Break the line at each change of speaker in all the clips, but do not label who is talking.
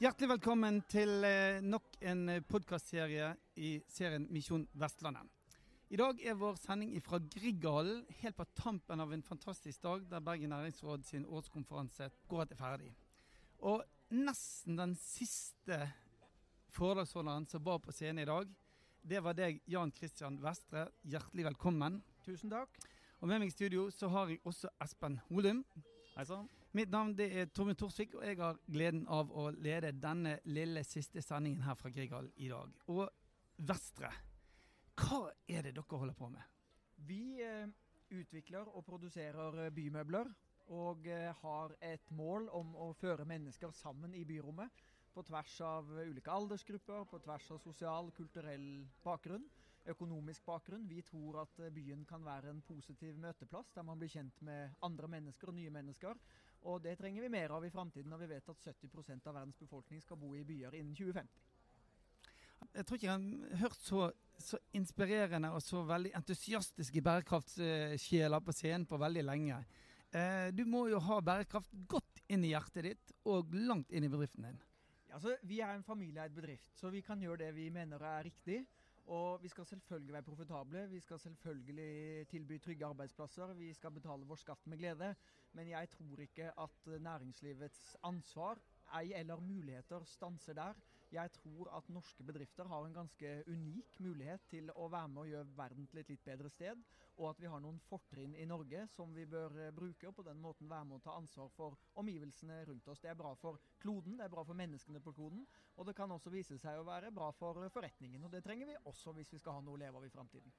Hjertelig velkommen til eh, nok en eh, podkastserie i serien Misjon Vestlandet. I dag er vår sending fra Grieghallen, helt på tampen av en fantastisk dag der Bergen næringsråd sin årskonferanse går til ferdig. Og nesten den siste foredragsholderen som var på scenen i dag, det var deg, Jan Christian Vestre. Hjertelig velkommen.
Tusen takk.
Og med meg i studio så har jeg også Espen Holum.
Hei sann.
Mitt navn det er Tormund Torsvik, og jeg har gleden av å lede denne lille siste sendingen her fra Grieghallen i dag. Og Vestre, hva er det dere holder på med?
Vi eh, utvikler og produserer eh, bymøbler. Og eh, har et mål om å føre mennesker sammen i byrommet. På tvers av ulike aldersgrupper, på tvers av sosial, kulturell bakgrunn, økonomisk bakgrunn. Vi tror at eh, byen kan være en positiv møteplass der man blir kjent med andre mennesker og nye mennesker. Og det trenger vi mer av i framtiden når vi vet at 70 av verdens befolkning skal bo i byer innen 2050.
Jeg tror ikke jeg har hørt så, så inspirerende og så veldig entusiastiske bærekraftsjeler på scenen på veldig lenge. Eh, du må jo ha bærekraft godt inn i hjertet ditt og langt inn i bedriften din.
Altså, vi er en familieeid bedrift, så vi kan gjøre det vi mener er riktig. Og vi skal selvfølgelig være profitable. Vi skal selvfølgelig tilby trygge arbeidsplasser. Vi skal betale vår skatt med glede. Men jeg tror ikke at næringslivets ansvar, ei eller muligheter, stanser der. Jeg tror at norske bedrifter har en ganske unik mulighet til å være med og gjøre verden til et litt bedre sted. Og at vi har noen fortrinn i Norge som vi bør eh, bruke, og på den måten være med og ta ansvar for omgivelsene rundt oss. Det er bra for kloden, det er bra for menneskene på kloden. Og det kan også vise seg å være bra for forretningen. Og det trenger vi også hvis vi skal ha noe å leve av i framtiden.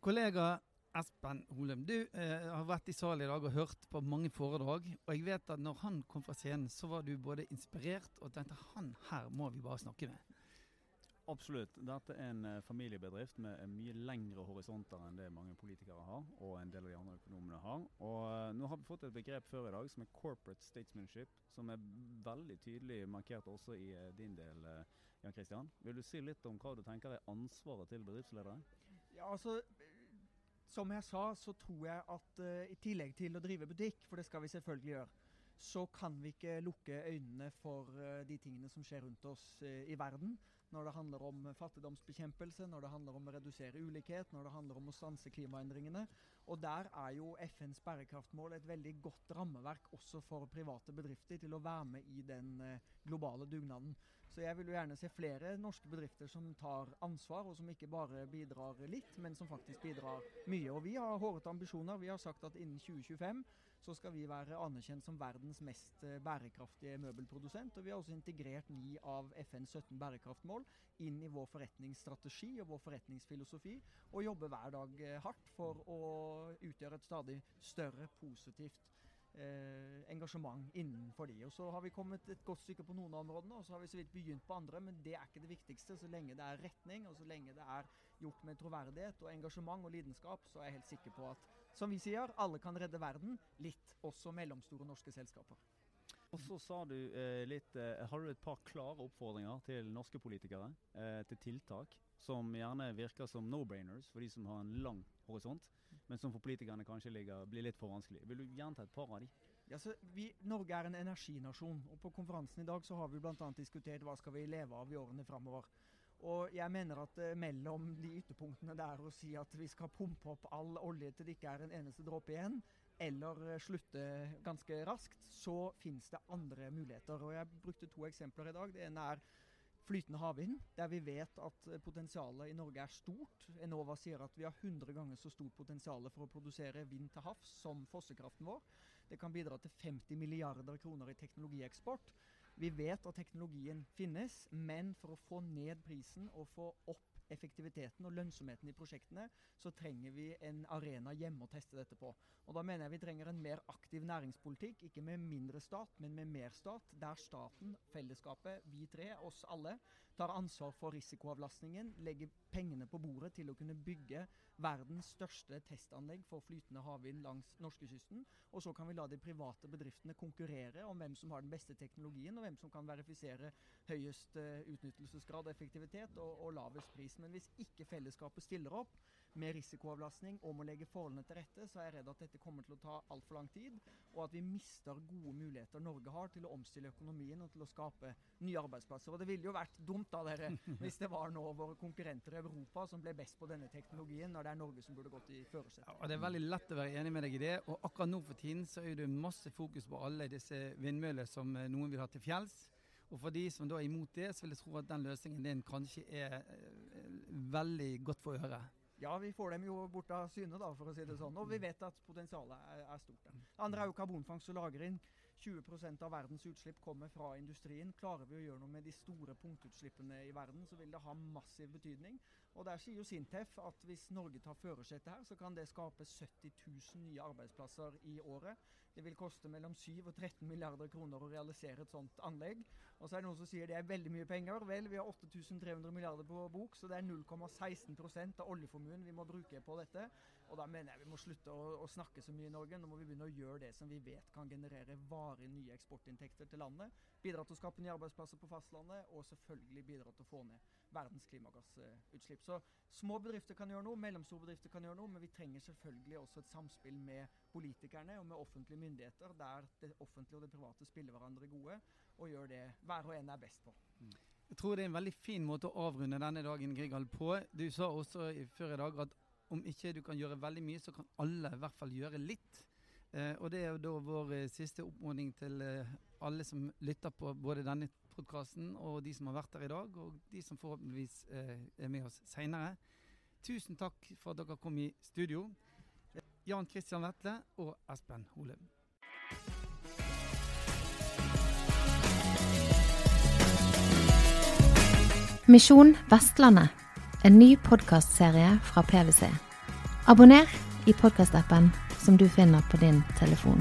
Kollega Espen Holum, du eh, har vært i salen i dag og hørt på mange foredrag. Og jeg vet at når han kom fra scenen, så var du både inspirert og tenkte han her må vi bare snakke med.
Absolutt. Dette er en uh, familiebedrift med uh, mye lengre horisonter enn det mange politikere har, og en del av de andre økonomene har. Og uh, Nå har vi fått et begrep før i dag som er corporate statesmanship, som er veldig tydelig markert også i din del, Jan Christian. Vil du si litt om hva du tenker er ansvaret til bedriftsledere?
Ja, altså som jeg sa, så tror jeg at uh, i tillegg til å drive butikk, for det skal vi selvfølgelig gjøre, så kan vi ikke lukke øynene for uh, de tingene som skjer rundt oss uh, i verden. Når det handler om fattigdomsbekjempelse, når det handler om å redusere ulikhet, når det handler om å stanse klimaendringene. Og der er jo FNs bærekraftmål et veldig godt rammeverk også for private bedrifter til å være med i den globale dugnaden. Så jeg vil jo gjerne se flere norske bedrifter som tar ansvar, og som ikke bare bidrar litt, men som faktisk bidrar mye. Og vi har hårete ambisjoner. Vi har sagt at innen 2025 så skal vi være anerkjent som verdens mest eh, bærekraftige møbelprodusent. Og vi har også integrert ni av FNs 17 bærekraftmål inn i vår forretningsstrategi og vår forretningsfilosofi, og jobber hver dag eh, hardt for å utgjøre et stadig større positivt eh, engasjement innenfor de. Og Så har vi kommet et godt stykke på noen av områdene, og så har vi så vidt begynt på andre. Men det er ikke det viktigste. Så lenge det er retning, og så lenge det er gjort med troverdighet og engasjement og lidenskap, så er jeg helt sikker på at, som vi sier, alle kan redde verden. Litt, også mellomstore norske selskaper.
Og så sa du eh, litt eh, Har du et par klare oppfordringer til norske politikere eh, til tiltak som gjerne virker som no-brainers for de som har en lang horisont, men som for politikerne kanskje ligger, blir litt for vanskelig. Vil du gjenta et par av de?
Ja, vi, Norge er en energinasjon, og på konferansen i dag så har vi bl.a. diskutert hva skal vi leve av i årene framover. Og jeg mener at uh, mellom de ytterpunktene der å si at vi skal pumpe opp all olje til det ikke er en eneste dråpe igjen, eller uh, slutte ganske raskt, så finnes det andre muligheter. Og Jeg brukte to eksempler i dag. Det ene er flytende havvind, der vi vet at eh, potensialet i Norge er stort. Enova sier at vi har 100 ganger så stort potensial for å produsere vind til havs som fossekraften vår. Det kan bidra til 50 milliarder kroner i teknologieksport. Vi vet at teknologien finnes, men for å få ned prisen og få opp effektiviteten og lønnsomheten i prosjektene, så trenger vi en arena hjemme å teste dette på. Og Da mener jeg vi trenger en mer aktiv næringspolitikk, ikke med mindre stat, men med mer stat, der staten, fellesskapet, vi tre, oss alle, tar ansvar for risikoavlastningen, legger pengene på bordet til å kunne bygge verdens største testanlegg for flytende havvind langs norskekysten. Og så kan vi la de private bedriftene konkurrere om hvem som har den beste teknologien, og hvem som kan verifisere høyest uh, utnyttelsesgrad og effektivitet og, og lavest pris. Men hvis ikke fellesskapet stiller opp med risikoavlastning og må legge forholdene til rette, så er jeg redd at dette kommer til å ta altfor lang tid, og at vi mister gode muligheter Norge har til å omstille økonomien og til å skape nye arbeidsplasser. Og Det ville jo vært dumt da dere, hvis det var nå våre konkurrenter i Europa som ble best på denne teknologien, når det er Norge som burde gått i førersetet.
Ja, og Det er veldig lett å være enig med deg i det. og Akkurat nå for tiden så er det masse fokus på alle disse vindmøllene som eh, noen vil ha til fjells. Og for de som da er imot det, så vil jeg tro at den løsningen din kanskje er eh, veldig godt for øret.
Ja, vi får dem jo bort av syne, da, for å si det sånn. Og vi vet at potensialet er, er stort. Det andre er jo karbonfangst og -lagring. 20% av verdens utslipp kommer fra industrien. Klarer vi å gjøre noe med de store punktutslippene i verden, så vil det ha massiv betydning. Og Der sier jo Sintef at hvis Norge tar førersetet her, så kan det skape 70 000 nye arbeidsplasser i året. Det vil koste mellom 7 og 13 milliarder kroner å realisere et sånt anlegg. Og så er det noen som sier det er veldig mye penger. Vel, vi har 8300 milliarder på bok, så det er 0,16% av oljeformuen vi må bruke på dette. Og da mener jeg vi må slutte å, å, snakke så mye i Norge. Nå må vi begynne å gjøre det som vi vet kan generere varig nye eksportinntekter til landet. Bidra til å skape nye arbeidsplasser på fastlandet, og selvfølgelig bidra til å få ned verdens klimagassutslipp. Så små bedrifter kan gjøre noe, mellomstore bedrifter kan gjøre noe, men vi trenger selvfølgelig også et samspill med politikerne og med offentlige myndigheter, der det offentlige og det private spiller hverandre gode, og gjør det hver og en er best på.
Jeg tror det er en veldig fin måte å avrunde denne dagen Grigal, på. Du sa også før i dag at om ikke du kan gjøre veldig mye, så kan alle i hvert fall gjøre litt. Eh, og det er jo da vår eh, siste oppfordring til eh, alle som lytter på både denne podkasten, og de som har vært her i dag, og de som forhåpentligvis eh, er med oss seinere. Tusen takk for at dere kom i studio. Jan Christian Vetle og Espen Holum.
Misjon Vestlandet en ny podkastserie fra PwC. Abonner i podkastappen som du finner på din telefon.